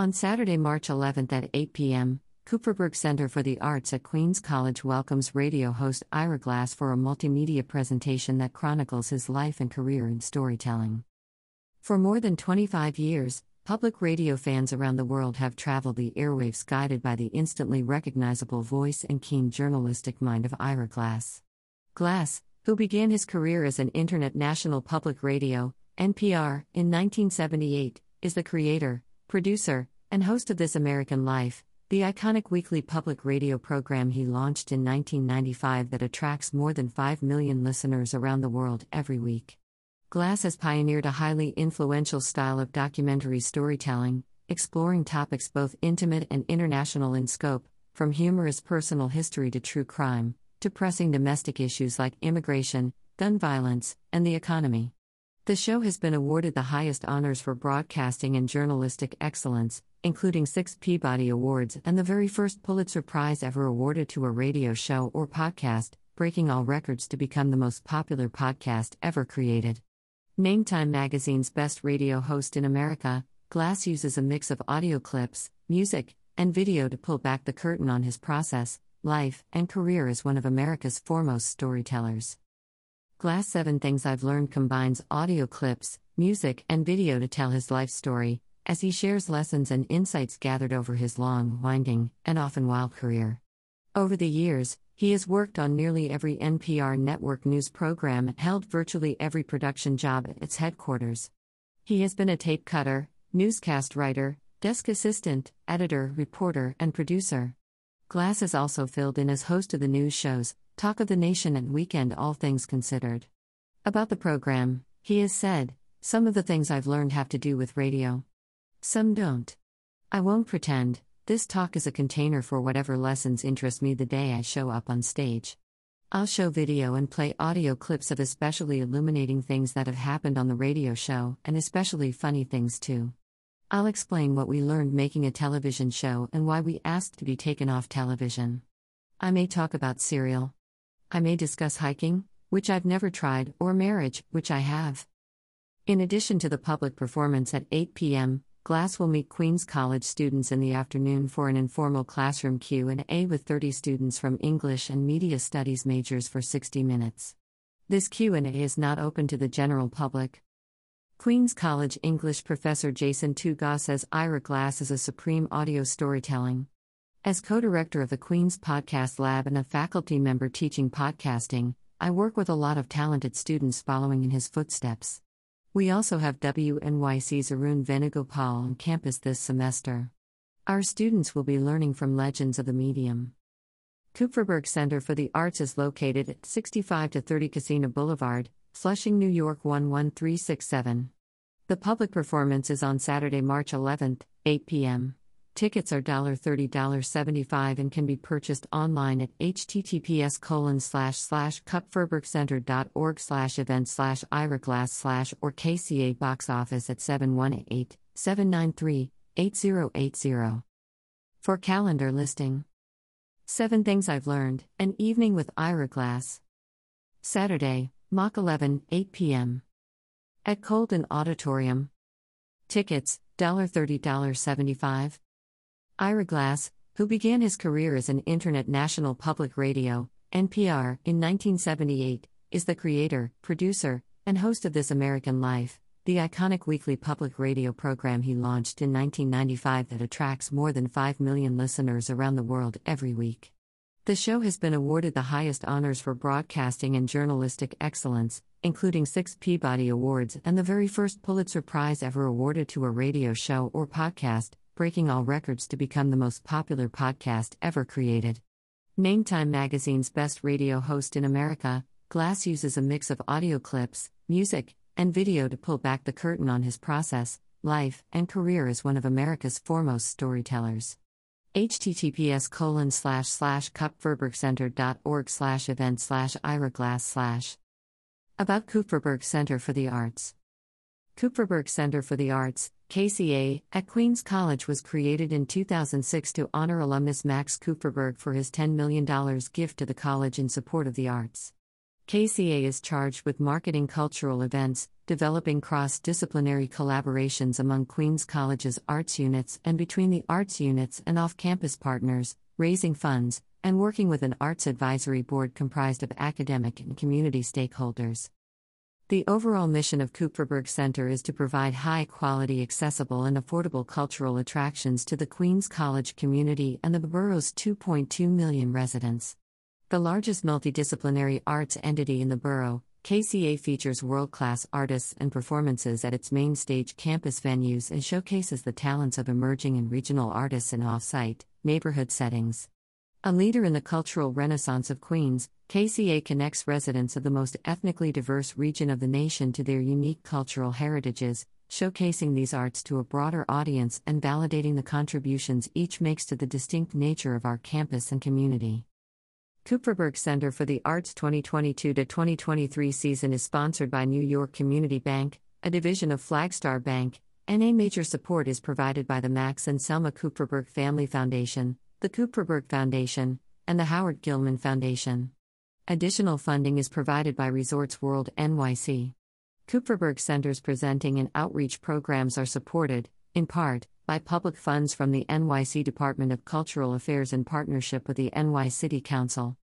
On Saturday, March 11th at 8 p.m., Kupferberg Center for the Arts at Queens College welcomes radio host Ira Glass for a multimedia presentation that chronicles his life and career in storytelling. For more than 25 years, public radio fans around the world have traveled the airwaves guided by the instantly recognizable voice and keen journalistic mind of Ira Glass. Glass, who began his career as an Internet National Public Radio, NPR, in 1978, is the creator, producer, and host of This American Life, the iconic weekly public radio program he launched in 1995 that attracts more than 5 million listeners around the world every week. Glass has pioneered a highly influential style of documentary storytelling, exploring topics both intimate and international in scope, from humorous personal history to true crime, to pressing domestic issues like immigration, gun violence, and the economy. The show has been awarded the highest honors for broadcasting and journalistic excellence, including six Peabody Awards and the very first Pulitzer Prize ever awarded to a radio show or podcast, breaking all records to become the most popular podcast ever created. Named Time Magazine's best radio host in America, Glass uses a mix of audio clips, music, and video to pull back the curtain on his process, life, and career as one of America's foremost storytellers. Glass 7 Things I've Learned combines audio clips, music, and video to tell his life story, as he shares lessons and insights gathered over his long, winding, and often wild career. Over the years, he has worked on nearly every NPR network news program held virtually every production job at its headquarters. He has been a tape cutter, newscast writer, desk assistant, editor, reporter, and producer. Glass has also filled in as host of the news shows Talk of the Nation and Weekend All Things Considered. About the program, he has said, Some of the things I've learned have to do with radio. Some don't. I won't pretend, this talk is a container for whatever lessons interest me the day I show up on stage. I'll show video and play audio clips of especially illuminating things that have happened on the radio show, and especially funny things too. I'll explain what we learned making a television show and why we asked to be taken off television. I may talk about cereal. I may discuss hiking, which I've never tried, or marriage, which I have. In addition to the public performance at 8 p.m., Glass will meet Queens College students in the afternoon for an informal classroom Q&A with 30 students from English and Media Studies majors for 60 minutes. This Q&A is not open to the general public. Queens College English professor Jason Tougaw says Ira Glass is a supreme audio storytelling. As co-director of the Queens Podcast Lab and a faculty member teaching podcasting, I work with a lot of talented students following in his footsteps. We also have WNYC's Arun Venugopal on campus this semester. Our students will be learning from legends of the medium. Kupferberg Center for the Arts is located at 65 to 30 Kissena Boulevard, Flushing, New York 11367. The public performance is on Saturday, March 11th, 8 p.m. Tickets are $30 75 and can be purchased online at https colon slash slash kupferbergcenter.org slash event slash iraglass slash or KCA box office at 718-793-8080. For calendar listing. 7 Things I've Learned, An Evening with Ira Glass. Saturday, Mach 11, 8 p.m. At Colden Auditorium. Tickets, $30 75 Ira Glass, who began his career as an Internet National Public Radio, NPR, in 1978, is the creator, producer, and host of This American Life, the iconic weekly public radio program he launched in 1995 that attracts more than 5 million listeners around the world every week. The show has been awarded the highest honors for broadcasting and journalistic excellence, including six Peabody Awards and the very first Pulitzer Prize ever awarded to a radio show or podcast, breaking all records to become the most popular podcast ever created. Named Time Magazine's best radio host in America, Glass uses a mix of audio clips, music, and video to pull back the curtain on his process, life, and career as one of America's foremost storytellers. https colon slash slash kupferbergcenter.org slash event slash iraglass slash About Kupferberg Center for the Arts Kupferberg Center for the Arts, KCA, at Queens College was created in 2006 to honor alumnus Max Kupferberg for his $10 million gift to the college in support of the arts. KCA is charged with marketing cultural events, developing cross disciplinary collaborations among Queens College's arts units and between the arts units and off campus partners, raising funds, and working with an arts advisory board comprised of academic and community stakeholders. The overall mission of Kupferberg Center is to provide high quality, accessible, and affordable cultural attractions to the Queens College community and the borough's 2.2 million residents. The largest multidisciplinary arts entity in the borough, KCA features world class artists and performances at its main stage campus venues and showcases the talents of emerging and regional artists in off site, neighborhood settings. A leader in the cultural renaissance of Queens, KCA connects residents of the most ethnically diverse region of the nation to their unique cultural heritages, showcasing these arts to a broader audience and validating the contributions each makes to the distinct nature of our campus and community. Kupferberg Center for the Arts 2022 2023 season is sponsored by New York Community Bank, a division of Flagstar Bank, and a major support is provided by the Max and Selma Kupferberg Family Foundation, the Kupferberg Foundation, and the Howard Gilman Foundation. Additional funding is provided by Resorts World NYC. Kupferberg Center's presenting and outreach programs are supported, in part, by public funds from the NYC Department of Cultural Affairs in partnership with the NY City Council.